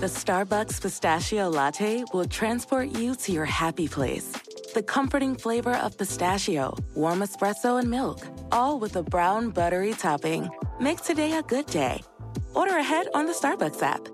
The Starbucks Pistachio Latte will transport you to your happy place. The comforting flavor of pistachio, warm espresso, and milk, all with a brown buttery topping. Make today a good day. Order ahead on the Starbucks app.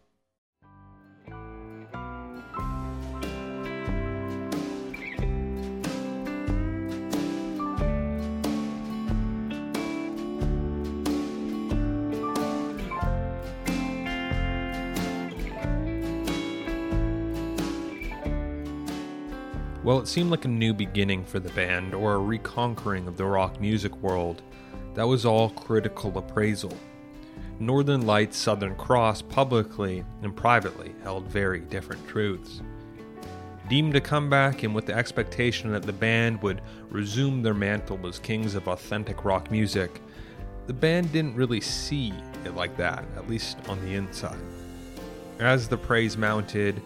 Well, it seemed like a new beginning for the band, or a reconquering of the rock music world. That was all critical appraisal. Northern Lights Southern Cross publicly and privately held very different truths. Deemed a comeback and with the expectation that the band would resume their mantle as kings of authentic rock music, the band didn't really see it like that, at least on the inside. As the praise mounted,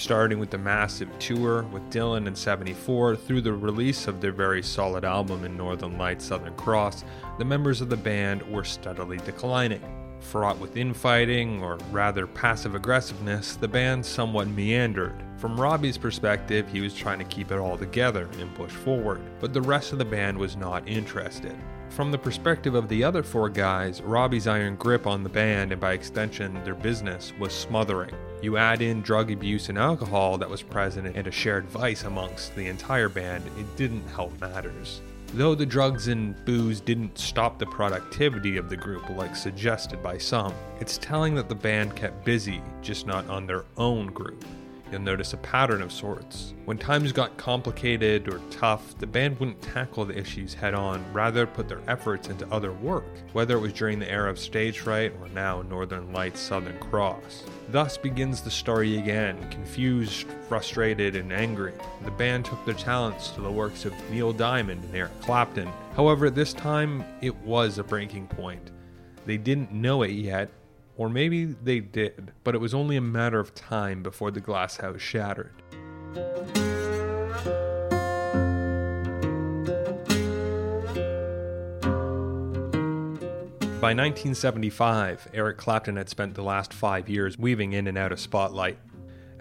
starting with the massive tour with Dylan in 74 through the release of their very solid album in Northern Lights Southern Cross, the members of the band were steadily declining. Fraught with infighting, or rather passive aggressiveness, the band somewhat meandered. From Robbie's perspective, he was trying to keep it all together and push forward, but the rest of the band was not interested. From the perspective of the other four guys, Robbie's iron grip on the band and by extension their business was smothering. You add in drug abuse and alcohol that was present and a shared vice amongst the entire band, it didn't help matters. Though the drugs and booze didn't stop the productivity of the group like suggested by some, it's telling that the band kept busy, just not on their own group you'll notice a pattern of sorts. When times got complicated or tough, the band wouldn't tackle the issues head on, rather put their efforts into other work, whether it was during the era of stage fright or now Northern Lights Southern Cross. Thus begins the story again, confused, frustrated, and angry. The band took their talents to the works of Neil Diamond and Eric Clapton. However, this time, it was a breaking point. They didn't know it yet, or maybe they did, but it was only a matter of time before the glass house shattered. By 1975, Eric Clapton had spent the last five years weaving in and out of spotlight.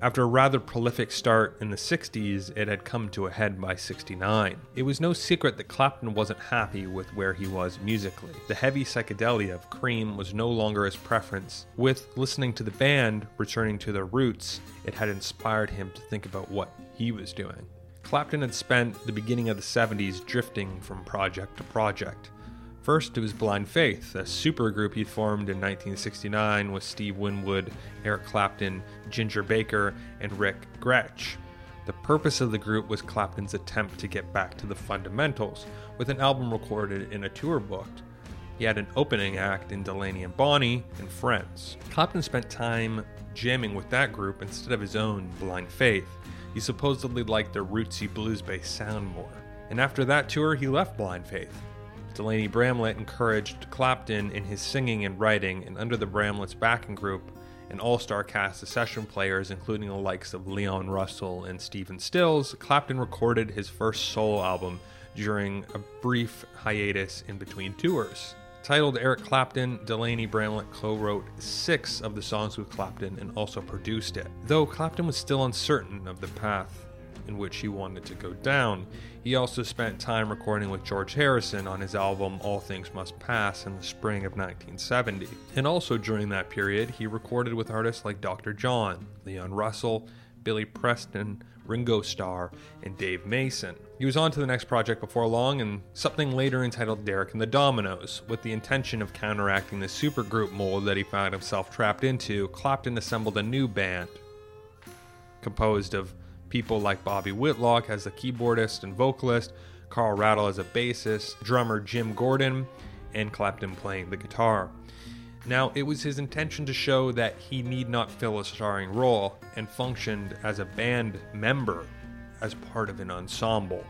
After a rather prolific start in the 60s, it had come to a head by 69. It was no secret that Clapton wasn't happy with where he was musically. The heavy psychedelia of Cream was no longer his preference. With listening to the band returning to their roots, it had inspired him to think about what he was doing. Clapton had spent the beginning of the 70s drifting from project to project. First, it was Blind Faith, a supergroup he formed in 1969 with Steve Winwood, Eric Clapton, Ginger Baker, and Rick Grech. The purpose of the group was Clapton's attempt to get back to the fundamentals, with an album recorded and a tour booked. He had an opening act in Delaney and Bonnie and Friends. Clapton spent time jamming with that group instead of his own Blind Faith. He supposedly liked their rootsy blues based sound more. And after that tour, he left Blind Faith Delaney Bramlett encouraged Clapton in his singing and writing, and under the Bramlett's backing group, an all star cast of session players, including the likes of Leon Russell and Stephen Stills, Clapton recorded his first solo album during a brief hiatus in between tours. Titled Eric Clapton, Delaney Bramlett co wrote six of the songs with Clapton and also produced it. Though Clapton was still uncertain of the path in which he wanted to go down, he also spent time recording with George Harrison on his album All Things Must Pass in the spring of 1970. And also during that period, he recorded with artists like Dr. John, Leon Russell, Billy Preston, Ringo Starr, and Dave Mason. He was on to the next project before long and something later entitled Derek and the Dominos. With the intention of counteracting the supergroup mold that he found himself trapped into, Clapton assembled a new band composed of people like Bobby Whitlock as the keyboardist and vocalist, Carl Radle as a bassist, drummer Jim Gordon, and Clapton playing the guitar. Now, it was his intention to show that he need not fill a starring role and functioned as a band member as part of an ensemble.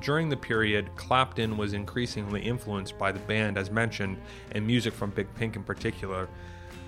During the period, Clapton was increasingly influenced by the band as mentioned and music from Big Pink in particular,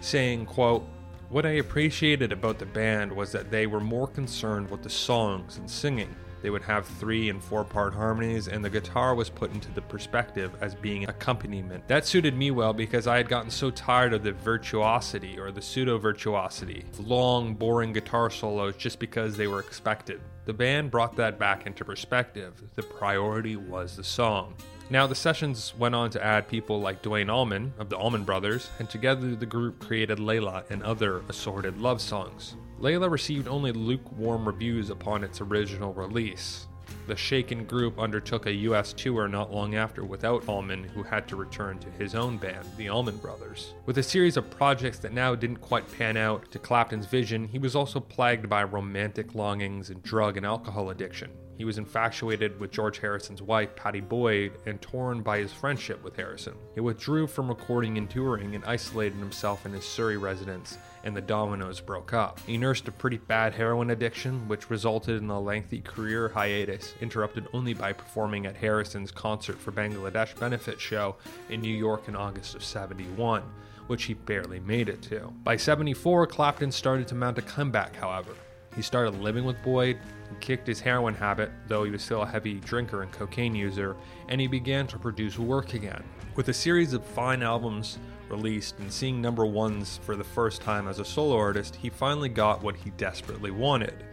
saying, quote, what I appreciated about the band was that they were more concerned with the songs and singing. They would have three and four part harmonies, and the guitar was put into the perspective as being accompaniment. That suited me well because I had gotten so tired of the virtuosity or the pseudo virtuosity, long, boring guitar solos just because they were expected. The band brought that back into perspective. The priority was the song. Now, the sessions went on to add people like Duane Allman of the Allman Brothers, and together the group created Layla and other assorted love songs. Layla received only lukewarm reviews upon its original release. The Shaken group undertook a US tour not long after without Allman, who had to return to his own band, the Allman Brothers. With a series of projects that now didn't quite pan out to Clapton's vision, he was also plagued by romantic longings and drug and alcohol addiction. He was infatuated with George Harrison's wife, Pattie Boyd, and torn by his friendship with Harrison. He withdrew from recording and touring and isolated himself in his Surrey residence, and the Dominos broke up. He nursed a pretty bad heroin addiction, which resulted in a lengthy career hiatus, interrupted only by performing at Harrison's Concert for Bangladesh benefit show in New York in August of 71 which he barely made it to. By 74, Clapton started to mount a comeback, however. He started living with Boyd, kicked his heroin habit, though he was still a heavy drinker and cocaine user, and he began to produce work again. With a series of fine albums released and seeing number ones for the first time as a solo artist, he finally got what he desperately wanted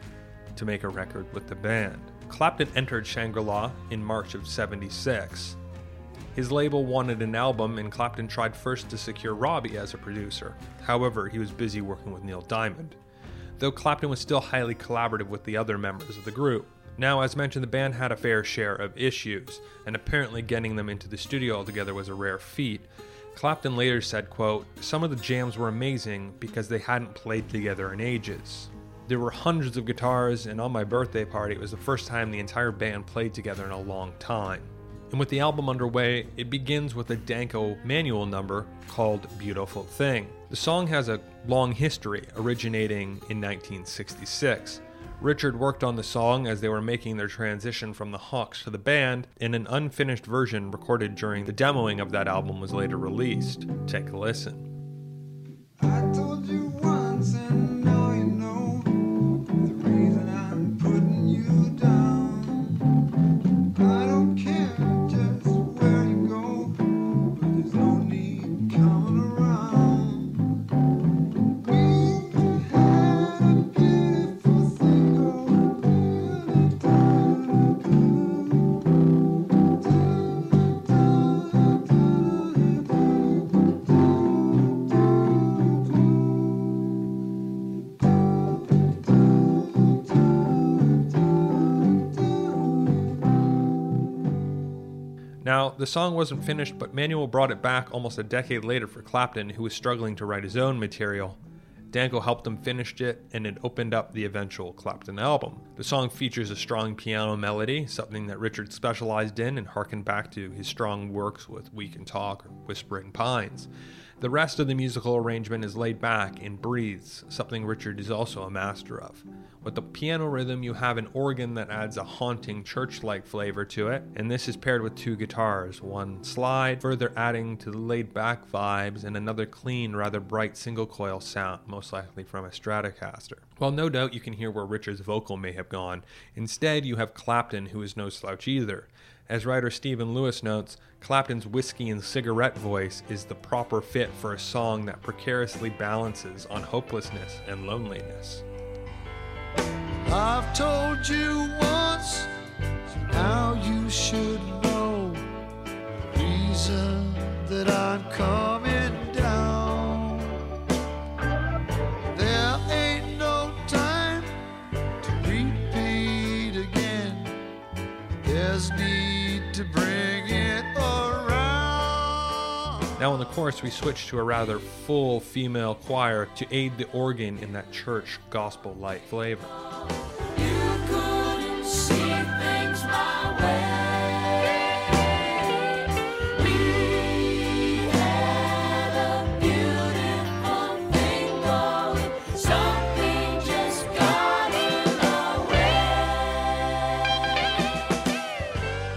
to make a record with the band. Clapton entered Shangri La in March of 76. His label wanted an album, and Clapton tried first to secure Robbie as a producer. However, he was busy working with Neil Diamond though Clapton was still highly collaborative with the other members of the group. Now, as mentioned, the band had a fair share of issues, and apparently getting them into the studio altogether was a rare feat. Clapton later said, quote, Some of the jams were amazing because they hadn't played together in ages. There were hundreds of guitars, and on my birthday party, it was the first time the entire band played together in a long time. And with the album underway, it begins with a Danko Manuel number called Beautiful Thing. The song has a long history, originating in 1966. Richard worked on the song as they were making their transition from the Hawks to the band, and an unfinished version recorded during the demoing of that album was later released. Take a listen. The song wasn't finished, but Manuel brought it back almost a decade later for Clapton, who was struggling to write his own material. Danko helped him finish it, and it opened up the eventual Clapton album. The song features a strong piano melody, something that Richard specialized in and harkened back to his strong works with We Can Talk or Whispering Pines. The rest of the musical arrangement is laid back and breathes, something Richard is also a master of. With the piano rhythm, you have an organ that adds a haunting church like flavor to it, and this is paired with two guitars one slide, further adding to the laid back vibes, and another clean, rather bright single coil sound, most likely from a Stratocaster. While no doubt you can hear where Richard's vocal may have gone, instead you have Clapton, who is no slouch either. As writer Stephen Lewis notes, Clapton's whiskey and cigarette voice is the proper fit for a song that precariously balances on hopelessness and loneliness. I've told you once, so now you should know. The reason that I'm coming Now, in the chorus, we switch to a rather full female choir to aid the organ in that church gospel light flavor. You couldn't see things my way. We had a beautiful thing going. Something just got in our way.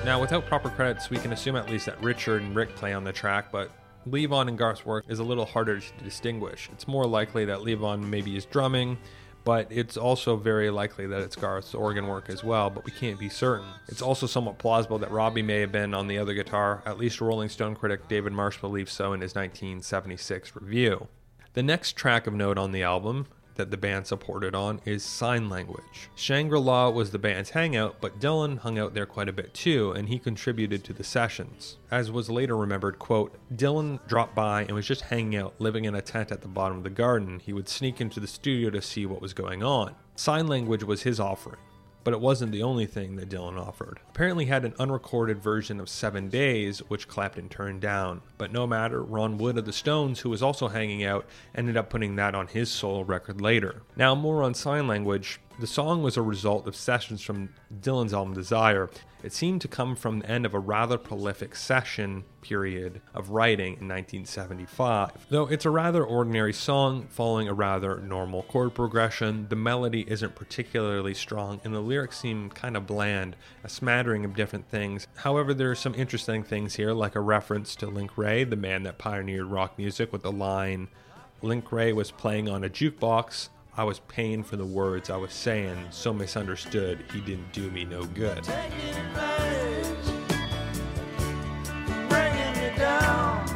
Now, without proper credits, we can assume at least that Richard and Rick play on the track, but Levon and Garth's work is a little harder to distinguish. It's more likely that Levon maybe is drumming, but it's also very likely that it's Garth's organ work as well, but we can't be certain. It's also somewhat plausible that Robbie may have been on the other guitar, at least Rolling Stone critic David Marsh believes so in his 1976 review. The next track of note on the album that the band supported on is Sign Language. Shangri La was the band's hangout, but Dylan hung out there quite a bit too, and he contributed to the sessions. As was later remembered, quote, Dylan dropped by and was just hanging out, living in a tent at the bottom of the garden. He would sneak into the studio to see what was going on. Sign language was his offering. But it wasn't the only thing that Dylan offered. Apparently had an unrecorded version of Seven Days, which Clapton turned down. But no matter, Ron Wood of the Stones, who was also hanging out, ended up putting that on his solo record later. Now, more on sign language. The song was a result of sessions from Dylan's album Desire. It seemed to come from the end of a rather prolific session period of writing in 1975. Though it's a rather ordinary song following a rather normal chord progression, the melody isn't particularly strong and the lyrics seem kind of bland, a smattering of different things. However, there are some interesting things here, like a reference to Link Wray, the man that pioneered rock music, with the line Link Wray was playing on a jukebox. I was paying for the words I was saying, so misunderstood, he didn't do me no good. Taking advantage, bringing you down.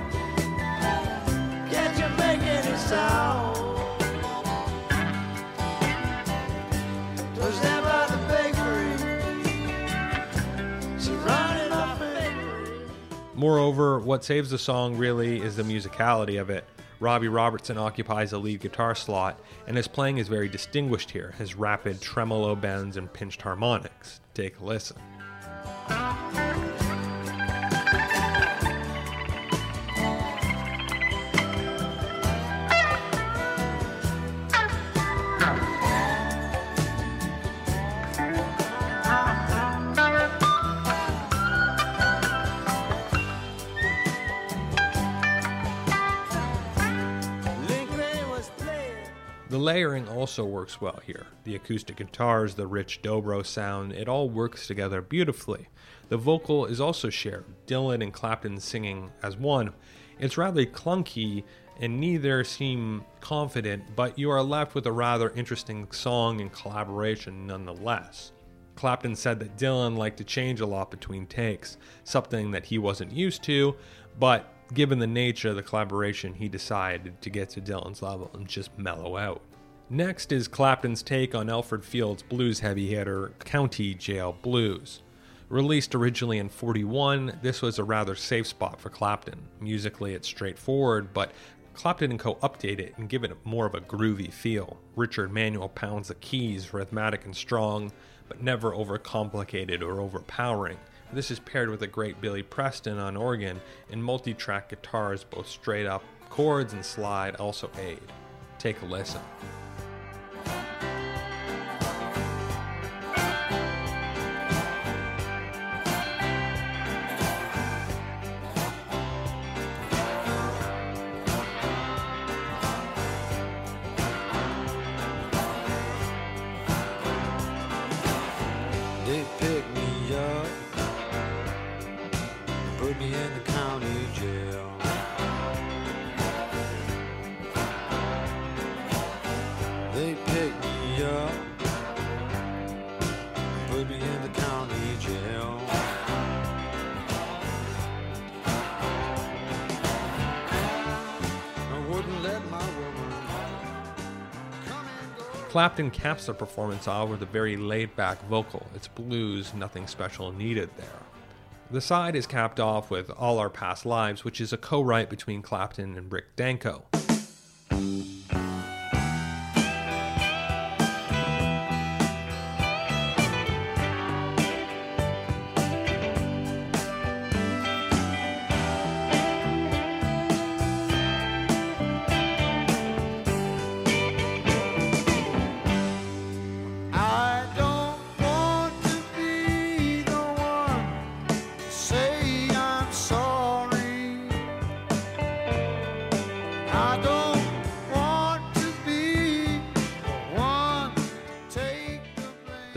Can't you make any sound? Was there by the bakery? Surrounding my bakery. Moreover, what saves the song really is the musicality of it. Robbie Robertson occupies the lead guitar slot, and his playing is very distinguished here, his rapid tremolo bends and pinched harmonics. Take a listen. Layering also works well here. The acoustic guitars, the rich dobro sound, it all works together beautifully. The vocal is also shared, Dylan and Clapton singing as one. It's rather clunky and neither seem confident, but you are left with a rather interesting song and collaboration nonetheless. Clapton said that Dylan liked to change a lot between takes, something that he wasn't used to, but given the nature of the collaboration, he decided to get to Dylan's level and just mellow out. Next is Clapton's take on Alfred Field's blues heavy hitter, County Jail Blues. Released originally in 41, this was a rather safe spot for Clapton. Musically, it's straightforward, but Clapton and Co. update it and give it more of a groovy feel. Richard Manuel pounds the keys, rhythmic and strong, but never overcomplicated or overpowering. This is paired with a great Billy Preston on organ, and multi track guitars, both straight up chords and slide, also aid. Take a listen. Thank you. Clapton caps the performance off with a very laid back vocal. It's blues, nothing special needed there. The side is capped off with All Our Past Lives, which is a co write between Clapton and Rick Danko.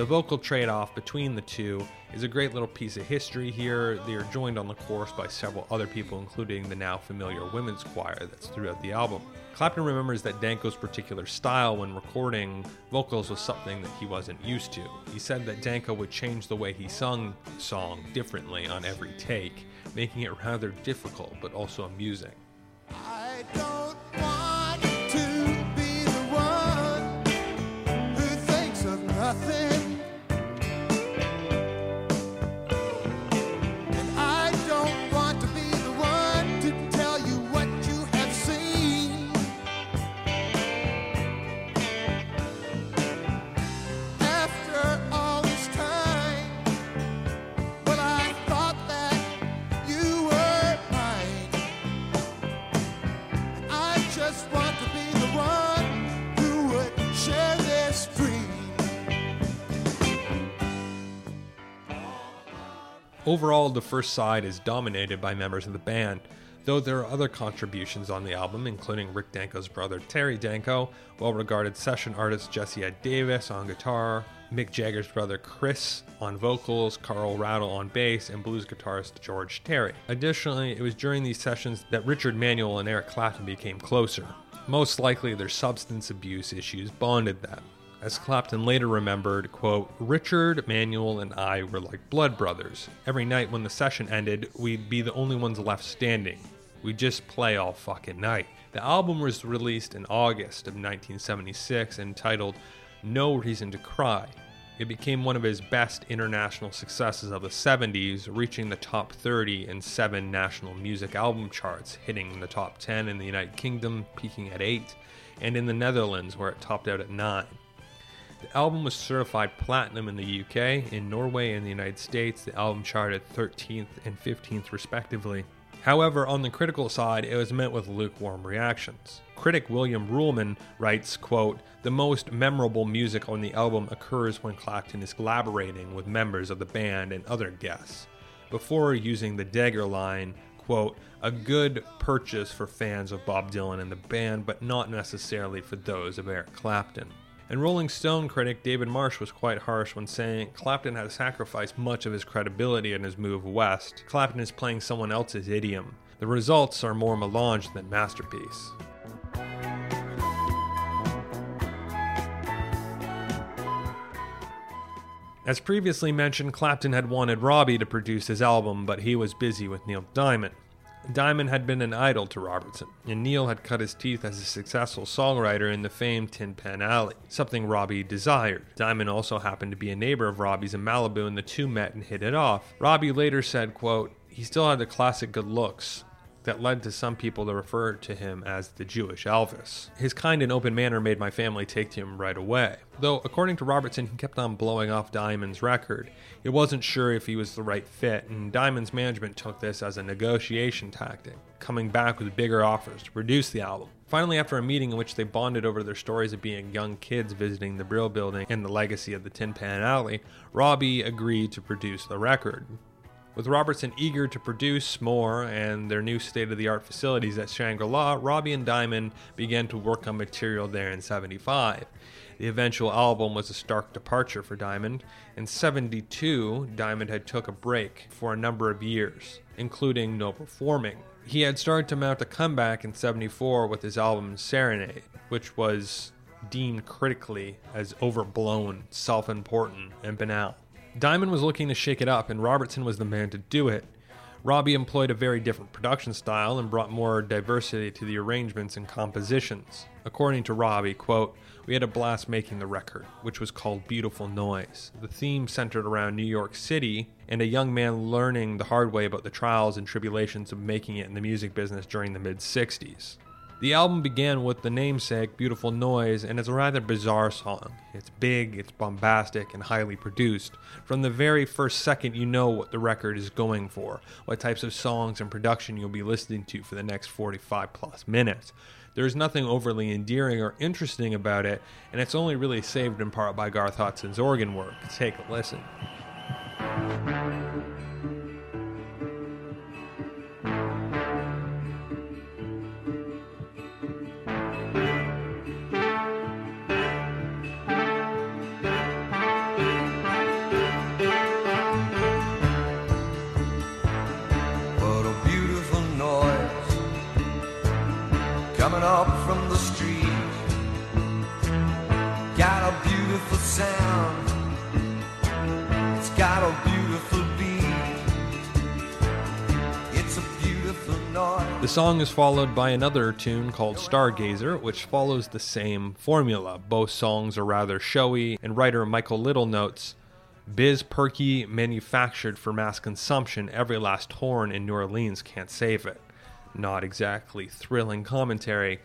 Vocal trade off between the two is a great little piece of history here. They are joined on the chorus by several other people, including the now familiar women's choir that's throughout the album. Clapton remembers that Danko's particular style when recording vocals was something that he wasn't used to. He said that Danko would change the way he sung the song differently on every take, making it rather difficult but also amusing. Overall, the first side is dominated by members of the band, though there are other contributions on the album, including Rick Danko's brother Terry Danko, well regarded session artist Jesse Ed Davis on guitar, Mick Jagger's brother Chris on vocals, Carl Radle on bass, and blues guitarist George Terry. Additionally, it was during these sessions that Richard Manuel and Eric Clapton became closer. Most likely, their substance abuse issues bonded them. As Clapton later remembered, quote, Richard, Manuel, and I were like blood brothers. Every night when the session ended, we'd be the only ones left standing. We'd just play all fucking night. The album was released in August of 1976 entitled No Reason to Cry. It became one of his best international successes of the 70s, reaching the top 30 in seven national music album charts, hitting the top 10 in the United Kingdom, peaking at 8, and in the Netherlands, where it topped out at 9. The album was certified platinum in the UK, in Norway, and the United States. The album charted 13th and 15th, respectively. However, on the critical side, it was met with lukewarm reactions. Critic William Ruhlmann writes, quote, The most memorable music on the album occurs when Clapton is collaborating with members of the band and other guests. Before using the dagger line, quote, a good purchase for fans of Bob Dylan and the band, but not necessarily for those of Eric Clapton. And Rolling Stone critic David Marsh was quite harsh when saying Clapton had sacrificed much of his credibility in his move west. Clapton is playing someone else's idiom. The results are more melange than masterpiece. As previously mentioned, Clapton had wanted Robbie to produce his album, but he was busy with Neil Diamond. Diamond had been an idol to Robertson, and Neil had cut his teeth as a successful songwriter in the famed Tin Pan Alley, something Robbie desired. Diamond also happened to be a neighbor of Robbie's in Malibu, and the two met and hit it off. Robbie later said, quote, he still had the classic good looks, that led to some people to refer to him as the Jewish Elvis. His kind and open manner made my family take to him right away. Though, according to Robertson, he kept on blowing off Diamond's record. He wasn't sure if he was the right fit, and Diamond's management took this as a negotiation tactic, coming back with bigger offers to produce the album. Finally, after a meeting in which they bonded over their stories of being young kids visiting the Brill Building and the legacy of the Tin Pan Alley, Robbie agreed to produce the record. With Robertson eager to produce more and their new state of the art facilities at Shangri La, Robbie and Diamond began to work on material there in 75. The eventual album was a stark departure for Diamond. In 72, Diamond had took a break for a number of years, including no performing. He had started to mount a comeback in 74 with his album Serenade, which was deemed critically as overblown, self important, and banal. Diamond was looking to shake it up, and Robertson was the man to do it. Robbie employed a very different production style and brought more diversity to the arrangements and compositions. According to Robbie, quote, we had a blast making the record, which was called Beautiful Noise. The theme centered around New York City and a young man learning the hard way about the trials and tribulations of making it in the music business during the mid 60s. The album began with the namesake Beautiful Noise, and it's a rather bizarre song. It's big, it's bombastic, and highly produced. From the very first second, you know what the record is going for, what types of songs and production you'll be listening to for the next 45 plus minutes. There's nothing overly endearing or interesting about it, and it's only really saved in part by Garth Hudson's organ work. Take a listen. Song is followed by another tune called Stargazer, which follows the same formula. Both songs are rather showy, and writer Michael Little notes Biz perky, manufactured for mass consumption, every last horn in New Orleans can't save it. Not exactly thrilling commentary.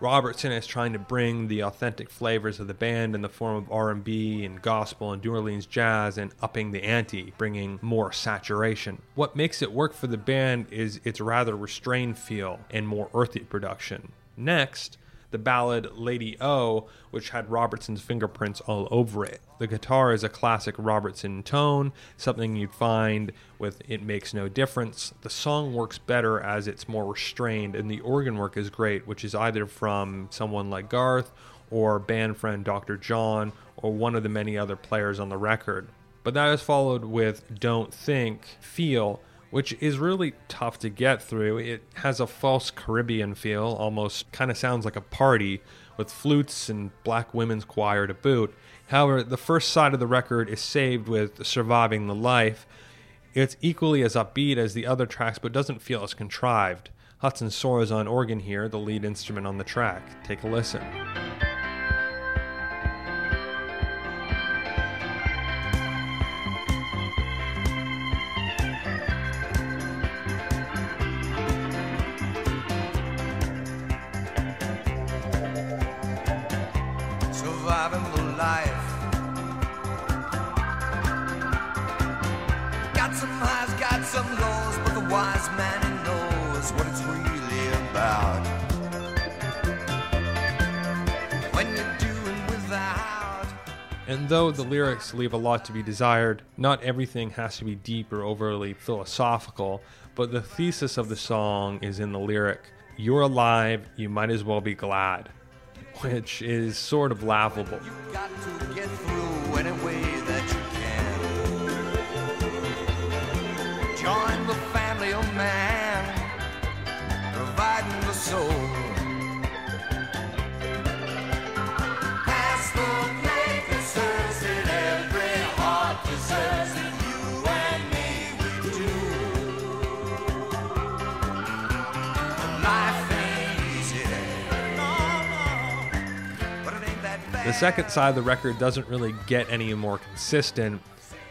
Robertson is trying to bring the authentic flavors of the band in the form of R&B and gospel and New Orleans jazz and upping the ante, bringing more saturation. What makes it work for the band is its rather restrained feel and more earthy production. Next, the ballad Lady O, which had Robertson's fingerprints all over it. The guitar is a classic Robertson tone, something you'd find with It Makes No Difference. The song works better as it's more restrained, and the organ work is great, which is either from someone like Garth or band friend Dr. John or one of the many other players on the record. But that is followed with Don't Think, Feel, which is really tough to get through. It has a false Caribbean feel, almost kind of sounds like a party, with flutes and black women's choir to boot. However, the first side of the record is saved with Surviving the Life. It's equally as upbeat as the other tracks, but doesn't feel as contrived. Hudson soars on organ here, the lead instrument on the track. Take a listen. And though the lyrics leave a lot to be desired, not everything has to be deep or overly philosophical, but the thesis of the song is in the lyric You're alive, you might as well be glad, which is sort of laughable. The second side of the record doesn't really get any more consistent.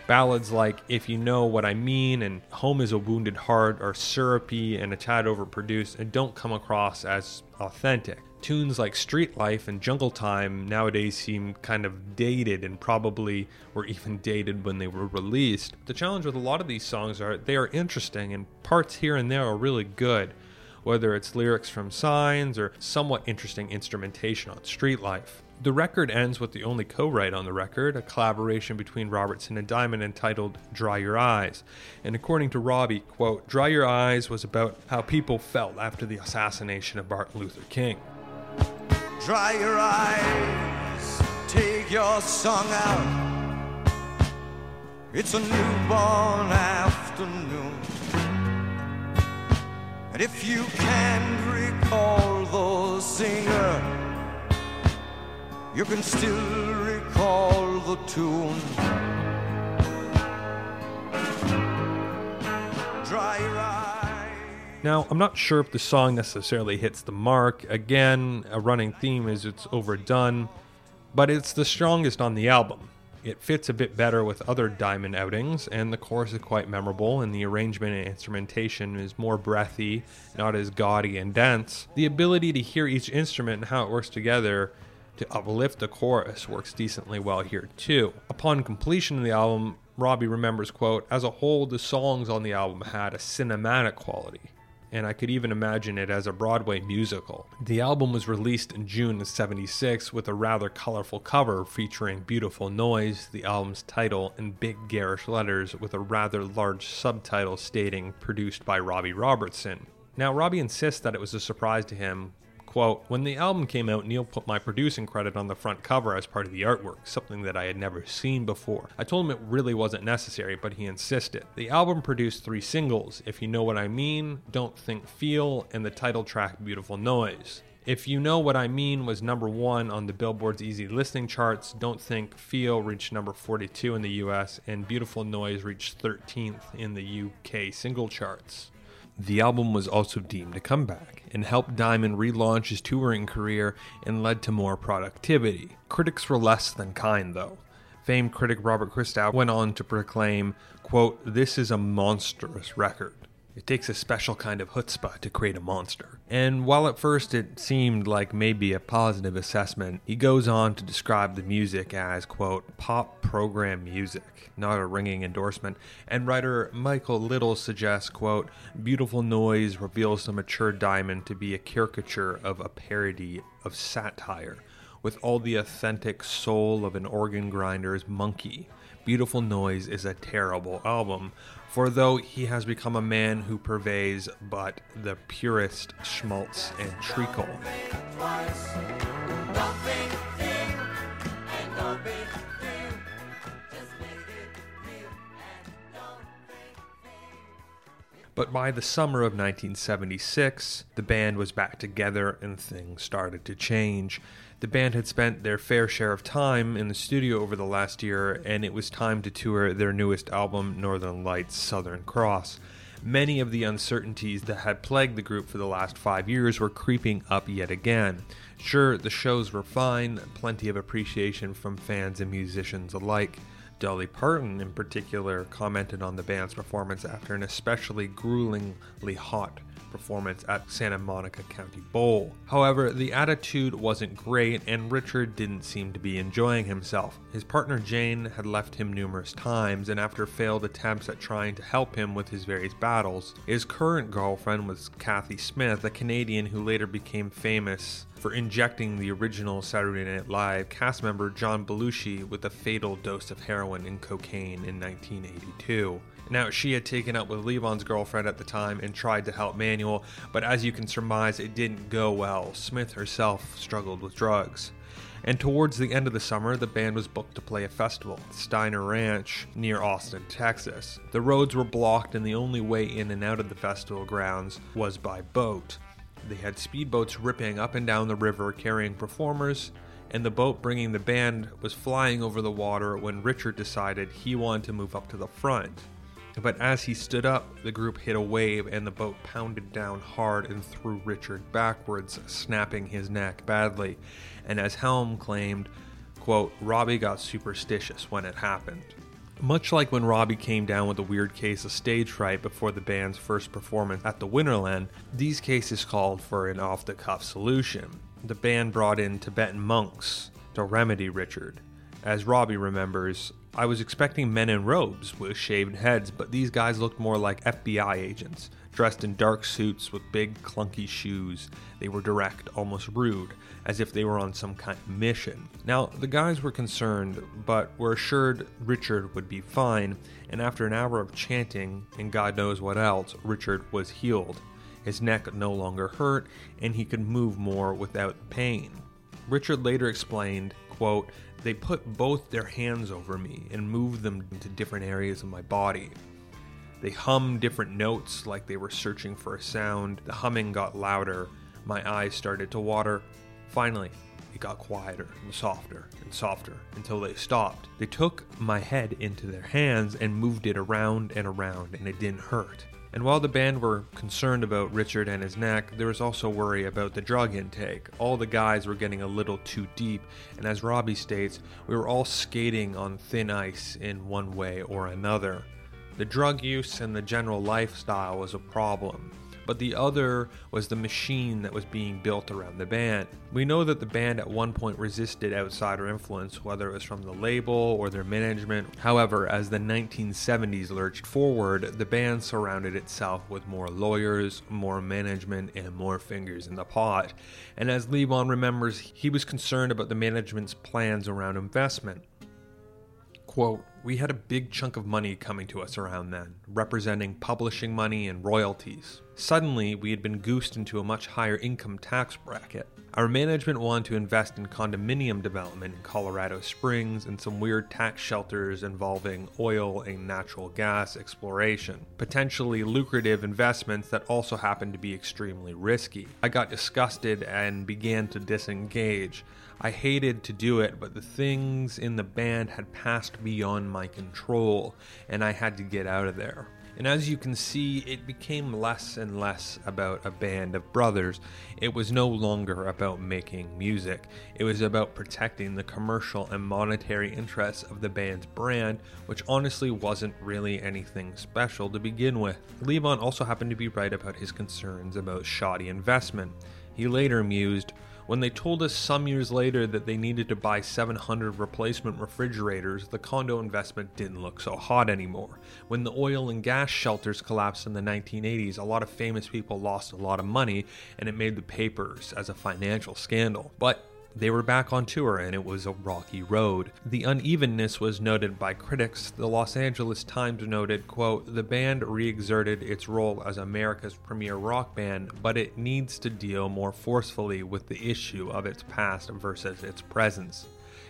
Ballads like If You Know What I Mean and Home is a Wounded Heart are syrupy and a tad overproduced and don't come across as authentic. Tunes like Street Life and Jungle Time nowadays seem kind of dated and probably were even dated when they were released. The challenge with a lot of these songs are they are interesting and parts here and there are really good whether it's lyrics from signs or somewhat interesting instrumentation on Street Life. The record ends with the only co write on the record, a collaboration between Robertson and Diamond entitled Dry Your Eyes. And according to Robbie, quote, Dry Your Eyes was about how people felt after the assassination of Martin Luther King. Dry your eyes, take your song out. It's a newborn afternoon. And if you can't recall the singer, you can still recall the tune. Now, I'm not sure if the song necessarily hits the mark. Again, a running theme is it's overdone, but it's the strongest on the album. It fits a bit better with other Diamond outings, and the chorus is quite memorable, and the arrangement and instrumentation is more breathy, not as gaudy and dense. The ability to hear each instrument and how it works together to uplift the chorus works decently well here too. Upon completion of the album, Robbie remembers, quote, as a whole, the songs on the album had a cinematic quality and I could even imagine it as a Broadway musical. The album was released in June of 76 with a rather colorful cover featuring Beautiful Noise, the album's title, in big garish letters with a rather large subtitle stating produced by Robbie Robertson. Now, Robbie insists that it was a surprise to him Quote, when the album came out, Neil put my producing credit on the front cover as part of the artwork, something that I had never seen before. I told him it really wasn't necessary, but he insisted. The album produced three singles If You Know What I Mean, Don't Think Feel, and the title track Beautiful Noise. If You Know What I Mean was number one on the Billboard's easy listening charts, Don't Think Feel reached number 42 in the US, and Beautiful Noise reached 13th in the UK single charts. The album was also deemed a comeback and helped Diamond relaunch his touring career and led to more productivity. Critics were less than kind, though. Famed critic Robert Christgau went on to proclaim, quote, This is a monstrous record. It takes a special kind of chutzpah to create a monster. And while at first it seemed like maybe a positive assessment, he goes on to describe the music as, quote, pop program music, not a ringing endorsement. And writer Michael Little suggests, quote, beautiful noise reveals the mature diamond to be a caricature of a parody of satire, with all the authentic soul of an organ grinder's monkey. Beautiful Noise is a terrible album, for though he has become a man who purveys but the purest schmaltz and treacle. But by the summer of 1976, the band was back together and things started to change. The band had spent their fair share of time in the studio over the last year, and it was time to tour their newest album, Northern Lights Southern Cross. Many of the uncertainties that had plagued the group for the last five years were creeping up yet again. Sure, the shows were fine, plenty of appreciation from fans and musicians alike. Dolly Parton, in particular, commented on the band's performance after an especially gruelingly hot performance at Santa Monica County Bowl. However, the attitude wasn't great, and Richard didn't seem to be enjoying himself. His partner Jane had left him numerous times, and after failed attempts at trying to help him with his various battles, his current girlfriend was Cathy Smith, a Canadian who later became famous for injecting the original Saturday Night Live cast member John Belushi with a fatal dose of heroin and cocaine in 1982. Now, she had taken up with Levon's girlfriend at the time and tried to help Manuel, but as you can surmise, it didn't go well. Smith herself struggled with drugs. And towards the end of the summer, the band was booked to play a festival Steiner Ranch near Austin, Texas. The roads were blocked, and the only way in and out of the festival grounds was by boat. They had speedboats ripping up and down the river carrying performers, and the boat bringing the band was flying over the water when Richard decided he wanted to move up to the front. But as he stood up, the group hit a wave and the boat pounded down hard and threw Richard backwards, snapping his neck badly. And as Helm claimed, quote, Robbie got superstitious when it happened. Much like when Robbie came down with a weird case of stage fright before the band's first performance at the Winterland, these cases called for an off the cuff solution. The band brought in Tibetan monks to remedy Richard. As Robbie remembers, I was expecting men in robes with shaved heads, but these guys looked more like FBI agents, dressed in dark suits with big, clunky shoes. They were direct, almost rude, as if they were on some kind of mission. Now, the guys were concerned, but were assured Richard would be fine, and after an hour of chanting, and God knows what else, Richard was healed. His neck no longer hurt, and he could move more without pain. Richard later explained, quote, they put both their hands over me and moved them to different areas of my body. They hummed different notes like they were searching for a sound. The humming got louder. My eyes started to water. Finally, it got quieter and softer and softer until they stopped. They took my head into their hands and moved it around and around, and it didn't hurt. And while the band were concerned about Richard and his neck, there was also worry about the drug intake. All the guys were getting a little too deep, and as Robbie states, we were all skating on thin ice in one way or another. The drug use and the general lifestyle was a problem but the other was the machine that was being built around the band. We know that the band at one point resisted outsider influence, whether it was from the label or their management. However, as the 1970s lurched forward, the band surrounded itself with more lawyers, more management, and more fingers in the pot. And as Levon remembers, he was concerned about the management's plans around investment. Quote, we had a big chunk of money coming to us around then, representing publishing money and royalties. Suddenly, we had been goosed into a much higher income tax bracket. Our management wanted to invest in condominium development in Colorado Springs and some weird tax shelters involving oil and natural gas exploration. Potentially lucrative investments that also happened to be extremely risky. I got disgusted and began to disengage. I hated to do it, but the things in the band had passed beyond my control, and I had to get out of there. And as you can see, it became less and less about a band of brothers. It was no longer about making music. It was about protecting the commercial and monetary interests of the band's brand, which honestly wasn't really anything special to begin with. Levon also happened to be right about his concerns about shoddy investment. He later mused, when they told us some years later that they needed to buy 700 replacement refrigerators, the condo investment didn't look so hot anymore. When the oil and gas shelters collapsed in the 1980s, a lot of famous people lost a lot of money and it made the papers as a financial scandal. But they were back on tour and it was a rocky road. The unevenness was noted by critics. The Los Angeles Times noted, quote, "The band re-exerted its role as America's premier rock band, but it needs to deal more forcefully with the issue of its past versus its presence."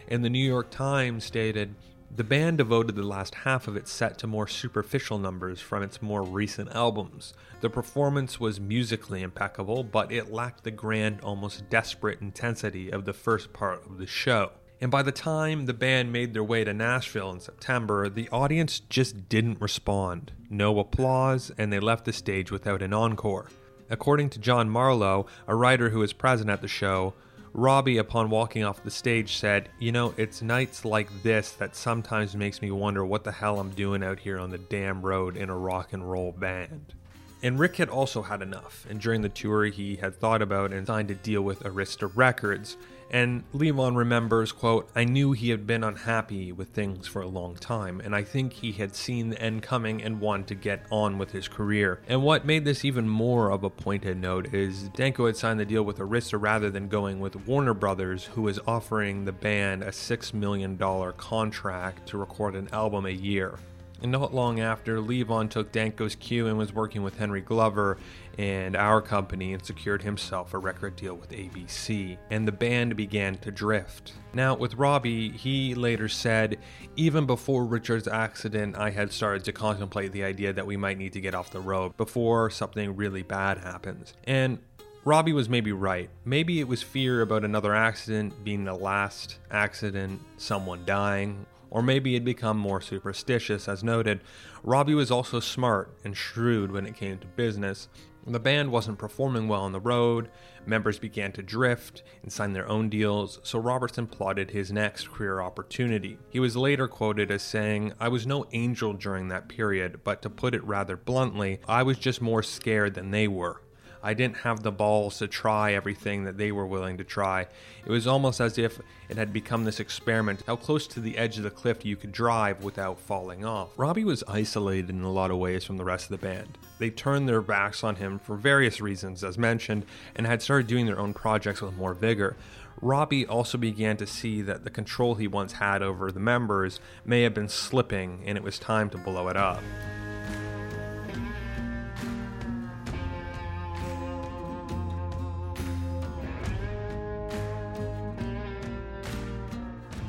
And the New York Times stated, the band devoted the last half of its set to more superficial numbers from its more recent albums. The performance was musically impeccable, but it lacked the grand, almost desperate intensity of the first part of the show. And by the time the band made their way to Nashville in September, the audience just didn't respond. No applause, and they left the stage without an encore. According to John Marlowe, a writer who was present at the show, Robbie, upon walking off the stage, said, You know, it's nights like this that sometimes makes me wonder what the hell I'm doing out here on the damn road in a rock and roll band. And Rick had also had enough, and during the tour, he had thought about and signed a deal with Arista Records. And Levon remembers, quote, I knew he had been unhappy with things for a long time, and I think he had seen the end coming and wanted to get on with his career. And what made this even more of a pointed note is Danko had signed the deal with Arista rather than going with Warner Brothers, who was offering the band a $6 million contract to record an album a year. And not long after, Levon took Danko's cue and was working with Henry Glover and our company and secured himself a record deal with ABC. And the band began to drift. Now, with Robbie, he later said, even before Richard's accident, I had started to contemplate the idea that we might need to get off the road before something really bad happens. And Robbie was maybe right. Maybe it was fear about another accident being the last accident, someone dying, or maybe he'd become more superstitious, as noted. Robbie was also smart and shrewd when it came to business. The band wasn't performing well on the road, members began to drift and sign their own deals, so Robertson plotted his next career opportunity. He was later quoted as saying, I was no angel during that period, but to put it rather bluntly, I was just more scared than they were. I didn't have the balls to try everything that they were willing to try. It was almost as if it had become this experiment how close to the edge of the cliff you could drive without falling off. Robbie was isolated in a lot of ways from the rest of the band. They turned their backs on him for various reasons, as mentioned, and had started doing their own projects with more vigor. Robbie also began to see that the control he once had over the members may have been slipping, and it was time to blow it up.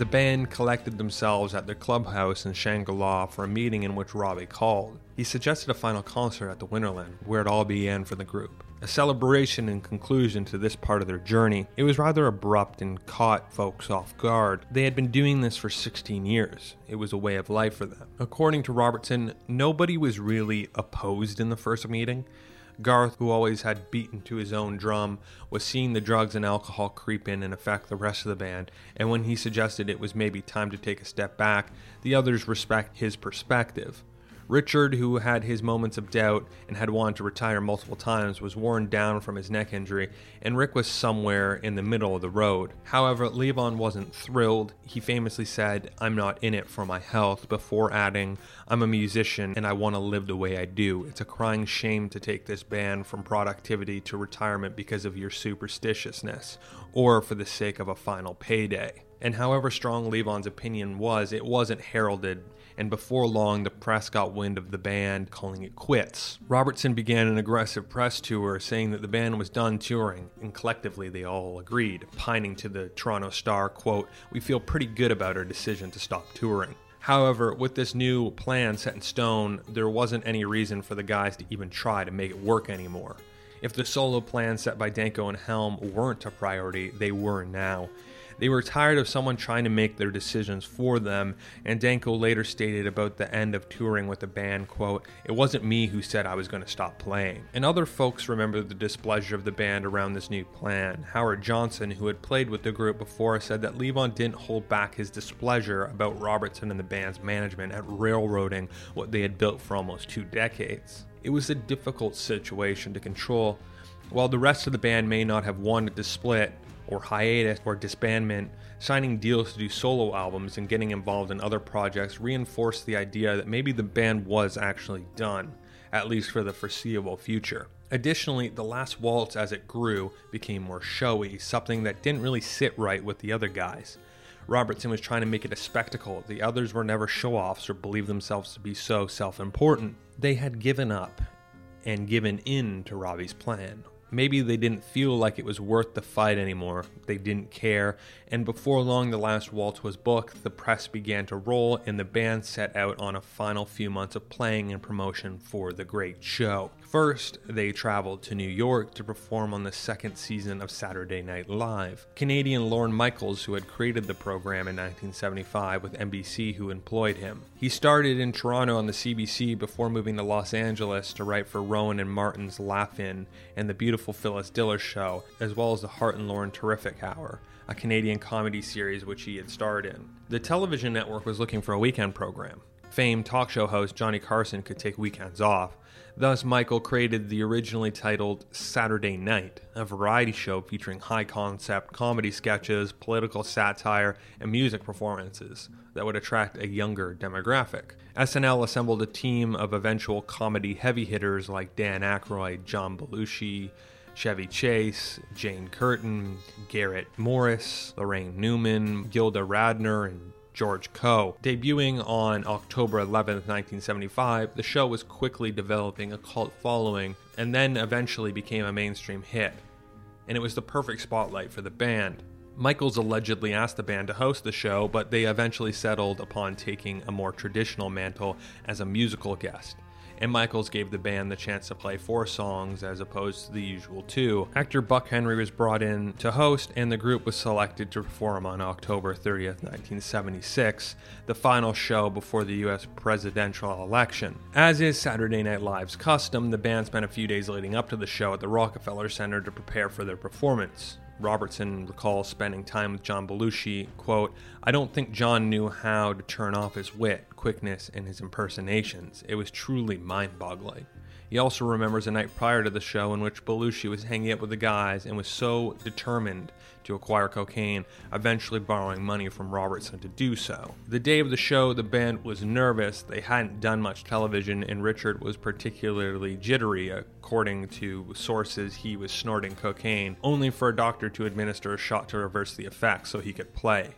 The band collected themselves at their clubhouse in Shangri-La for a meeting in which Robbie called. He suggested a final concert at the Winterland, where it all began for the group. A celebration and conclusion to this part of their journey. It was rather abrupt and caught folks off guard. They had been doing this for 16 years. It was a way of life for them. According to Robertson, nobody was really opposed in the first meeting. Garth, who always had beaten to his own drum, was seeing the drugs and alcohol creep in and affect the rest of the band, and when he suggested it was maybe time to take a step back, the others respect his perspective. Richard, who had his moments of doubt and had wanted to retire multiple times, was worn down from his neck injury, and Rick was somewhere in the middle of the road. However, Levon wasn't thrilled. He famously said, I'm not in it for my health, before adding, I'm a musician and I want to live the way I do. It's a crying shame to take this band from productivity to retirement because of your superstitiousness, or for the sake of a final payday. And however strong Levon's opinion was, it wasn't heralded and before long, the press got wind of the band, calling it quits. Robertson began an aggressive press tour, saying that the band was done touring, and collectively they all agreed, pining to the Toronto Star, quote, We feel pretty good about our decision to stop touring. However, with this new plan set in stone, there wasn't any reason for the guys to even try to make it work anymore. If the solo plans set by Danko and Helm weren't a priority, they were now. They were tired of someone trying to make their decisions for them, and Danko later stated about the end of touring with the band, quote, It wasn't me who said I was going to stop playing. And other folks remember the displeasure of the band around this new plan. Howard Johnson, who had played with the group before, said that Levon didn't hold back his displeasure about Robertson and the band's management at railroading what they had built for almost two decades. It was a difficult situation to control. While the rest of the band may not have wanted to split, or hiatus or disbandment, signing deals to do solo albums and getting involved in other projects reinforced the idea that maybe the band was actually done, at least for the foreseeable future. Additionally, the last waltz as it grew became more showy, something that didn't really sit right with the other guys. Robertson was trying to make it a spectacle. The others were never show offs or believed themselves to be so self important. They had given up and given in to Robbie's plan, Maybe they didn't feel like it was worth the fight anymore. They didn't care. And before long, the last waltz was booked, the press began to roll, and the band set out on a final few months of playing and promotion for the great show. First, they traveled to New York to perform on the second season of Saturday Night Live. Canadian Lorne Michaels, who had created the program in 1975 with NBC, who employed him. He started in Toronto on the CBC before moving to Los Angeles to write for Rowan and Martin's Laugh-In and the beautiful Phyllis Diller Show, as well as the Hart and Lorne Terrific Hour, a Canadian comedy series which he had starred in. The television network was looking for a weekend program. Famed talk show host Johnny Carson could take weekends off, Thus, Michael created the originally titled Saturday Night, a variety show featuring high concept comedy sketches, political satire, and music performances that would attract a younger demographic. SNL assembled a team of eventual comedy heavy hitters like Dan Aykroyd, John Belushi, Chevy Chase, Jane Curtin, Garrett Morris, Laraine Newman, Gilda Radner, and George Coe. Debuting on October 11, 1975, the show was quickly developing a cult following and then eventually became a mainstream hit. And it was the perfect spotlight for the band. Michaels allegedly asked the band to host the show, but they eventually settled upon taking a more traditional mantle as a musical guest and Michaels gave the band the chance to play four songs as opposed to the usual two. Actor Buck Henry was brought in to host, and the group was selected to perform on October 30th, 1976, the final show before the U.S. presidential election. As is Saturday Night Live's custom, the band spent a few days leading up to the show at the Rockefeller Center to prepare for their performance. Robertson recalls spending time with John Belushi, quote, I don't think John knew how to turn off his wit, quickness, and his impersonations. It was truly mind boggling. He also remembers a night prior to the show in which Belushi was hanging out with the guys and was so determined to acquire cocaine, eventually borrowing money from Robertson to do so. The day of the show, the band was nervous. They hadn't done much television, and Richard was particularly jittery. According to sources, he was snorting cocaine, only for a doctor to administer a shot to reverse the effects so he could play.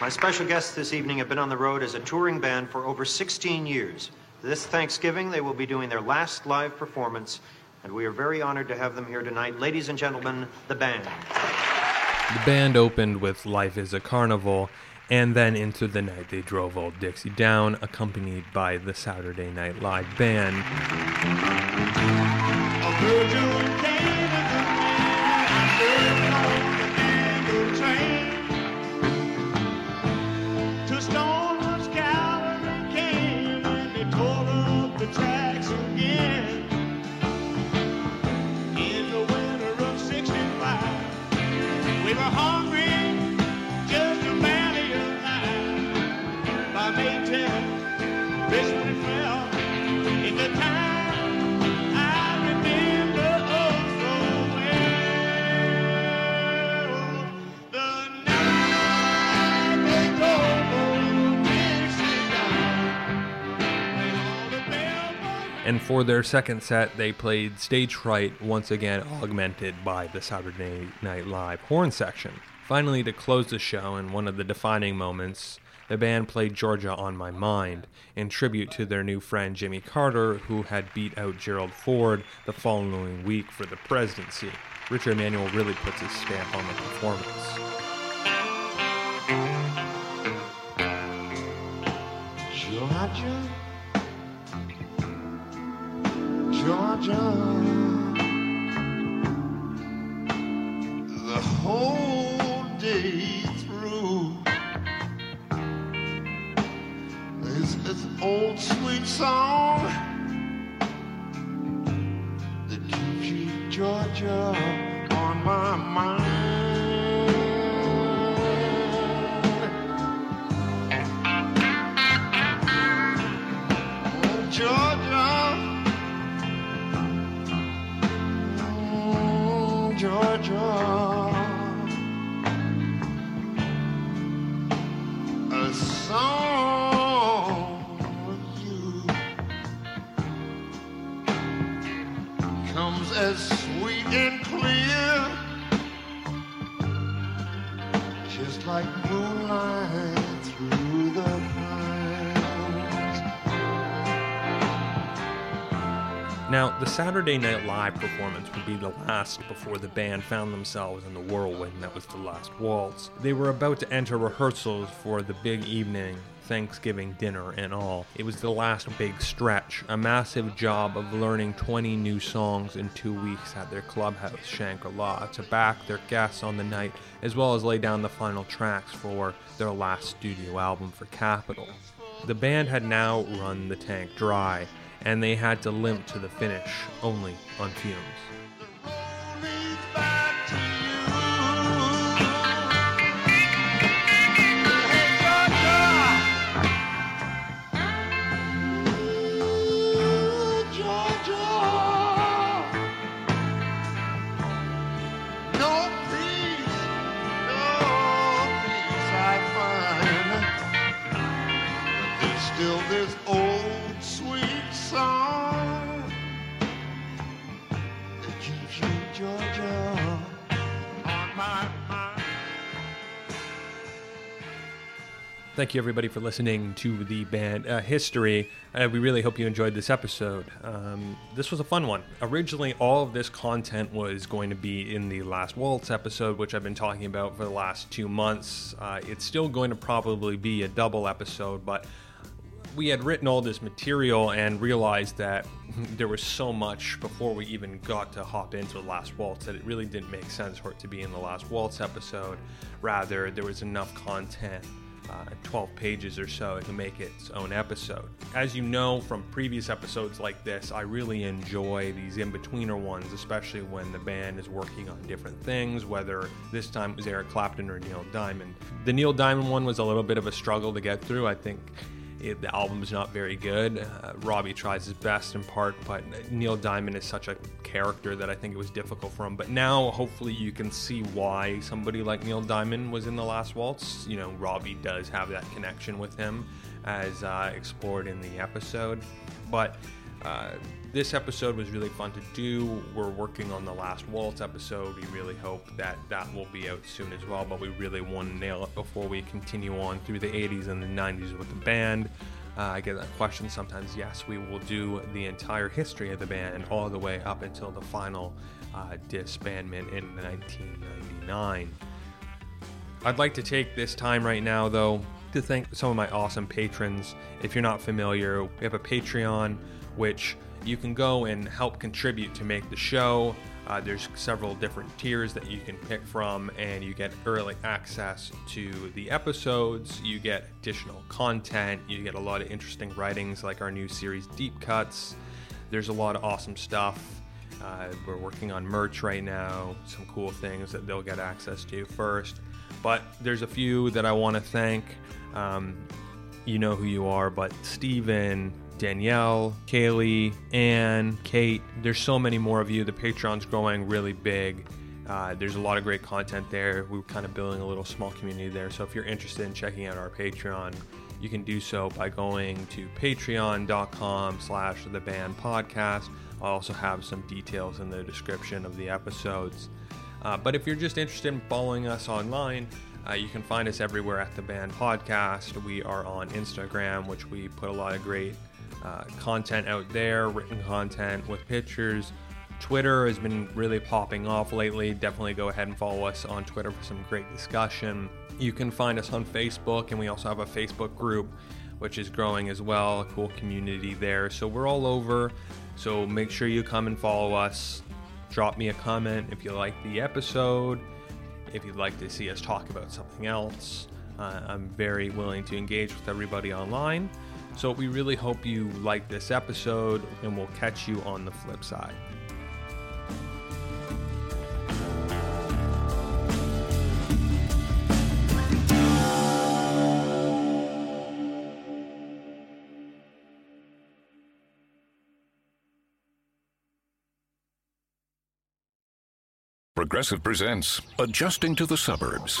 My special guests this evening have been on the road as a touring band for over 16 years. This Thanksgiving, they will be doing their last live performance, and we are very honored to have them here tonight. Ladies and gentlemen, the band. The band opened with Life is a Carnival, and then into the night they drove Old Dixie down, accompanied by the Saturday Night Live band. And for their second set, they played Stage Fright, once again augmented by the Saturday Night Live horn section. Finally, to close the show, in one of the defining moments, the band played Georgia on My Mind in tribute to their new friend Jimmy Carter, who had beat out Gerald Ford the following week for the presidency. Richard Manuel really puts his stamp on the performance. Georgia, Georgia, the whole day through. There's this old sweet song that keeps you, Georgia, on my mind. Now, the Saturday Night Live performance would be the last before the band found themselves in the whirlwind that was the last waltz. They were about to enter rehearsals for the big evening, Thanksgiving dinner and all. It was the last big stretch, a massive job of learning 20 new songs in two weeks at their clubhouse, Shangri-La, to back their guests on the night, as well as lay down the final tracks for their last studio album for Capitol. The band had now run the tank dry, and they had to limp to the finish, only on fumes. Thank you, everybody, for listening to the band uh, history. Uh, we really hope you enjoyed this episode. Um, this was a fun one. Originally, all of this content was going to be in the Last Waltz episode, which I've been talking about for the last two months. Uh, it's still going to probably be a double episode, but we had written all this material and realized that there was so much before we even got to hop into the last waltz that it really didn't make sense for it to be in the last waltz episode. Rather, there was enough content. Uh, 12 pages or so to make its own episode. As you know from previous episodes like this, I really enjoy these in betweener ones, especially when the band is working on different things, whether this time it was Eric Clapton or Neil Diamond. The Neil Diamond one was a little bit of a struggle to get through. I think it, the album is not very good. Uh, Robbie tries his best in part, but Neil Diamond is such a character that I think it was difficult for him. But now, hopefully, you can see why somebody like Neil Diamond was in the last waltz. You know, Robbie does have that connection with him, as uh, explored in the episode. But uh, this episode was really fun to do. We're working on the last waltz episode. We really hope that that will be out soon as well, but we really want to nail it before we continue on through the 80s and the 90s with the band. Uh, I get that question sometimes. Yes, we will do the entire history of the band all the way up until the final uh, disbandment in 1999. I'd like to take this time right now, though, to thank some of my awesome patrons. If you're not familiar, we have a Patreon, which you can go and help contribute to make the show. Uh, there's several different tiers that you can pick from, and you get early access to the episodes. You get additional content. You get a lot of interesting writings, like our new series, Deep Cuts. There's a lot of awesome stuff. Uh, we're working on merch right now, some cool things that they'll get access to first. But there's a few that I want to thank. Um, you know who you are, but Steven, Danielle, Kaylee, Anne, Kate. There's so many more of you. The Patreon's growing really big. Uh, there's a lot of great content there. We're kind of building a little small community there. So if you're interested in checking out our Patreon, you can do so by going to patreon.com slash the band podcast. I'll also have some details in the description of the episodes. Uh, but if you're just interested in following us online, uh, you can find us everywhere at the band podcast. We are on Instagram, which we put a lot of great uh, content out there, written content with pictures. Twitter has been really popping off lately. Definitely go ahead and follow us on Twitter for some great discussion. You can find us on Facebook, and we also have a Facebook group which is growing as well. A cool community there. So we're all over. So make sure you come and follow us. Drop me a comment if you like the episode. If you'd like to see us talk about something else, uh, I'm very willing to engage with everybody online. So we really hope you like this episode, and we'll catch you on the flip side. Progressive presents Adjusting to the Suburbs.